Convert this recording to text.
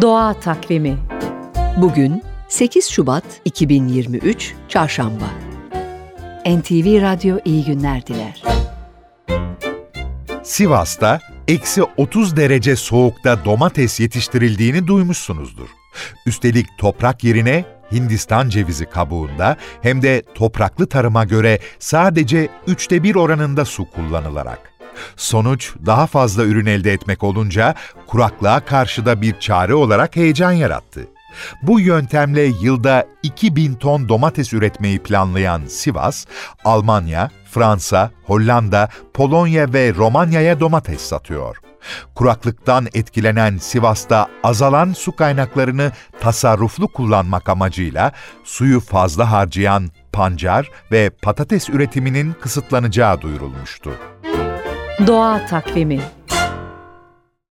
Doğa Takvimi Bugün 8 Şubat 2023 Çarşamba NTV Radyo iyi günler diler. Sivas'ta eksi 30 derece soğukta domates yetiştirildiğini duymuşsunuzdur. Üstelik toprak yerine Hindistan cevizi kabuğunda hem de topraklı tarıma göre sadece üçte bir oranında su kullanılarak. Sonuç daha fazla ürün elde etmek olunca kuraklığa karşı da bir çare olarak heyecan yarattı. Bu yöntemle yılda 2000 ton domates üretmeyi planlayan Sivas, Almanya, Fransa, Hollanda, Polonya ve Romanya'ya domates satıyor. Kuraklıktan etkilenen Sivas'ta azalan su kaynaklarını tasarruflu kullanmak amacıyla suyu fazla harcayan pancar ve patates üretiminin kısıtlanacağı duyurulmuştu. Doğa Takvimi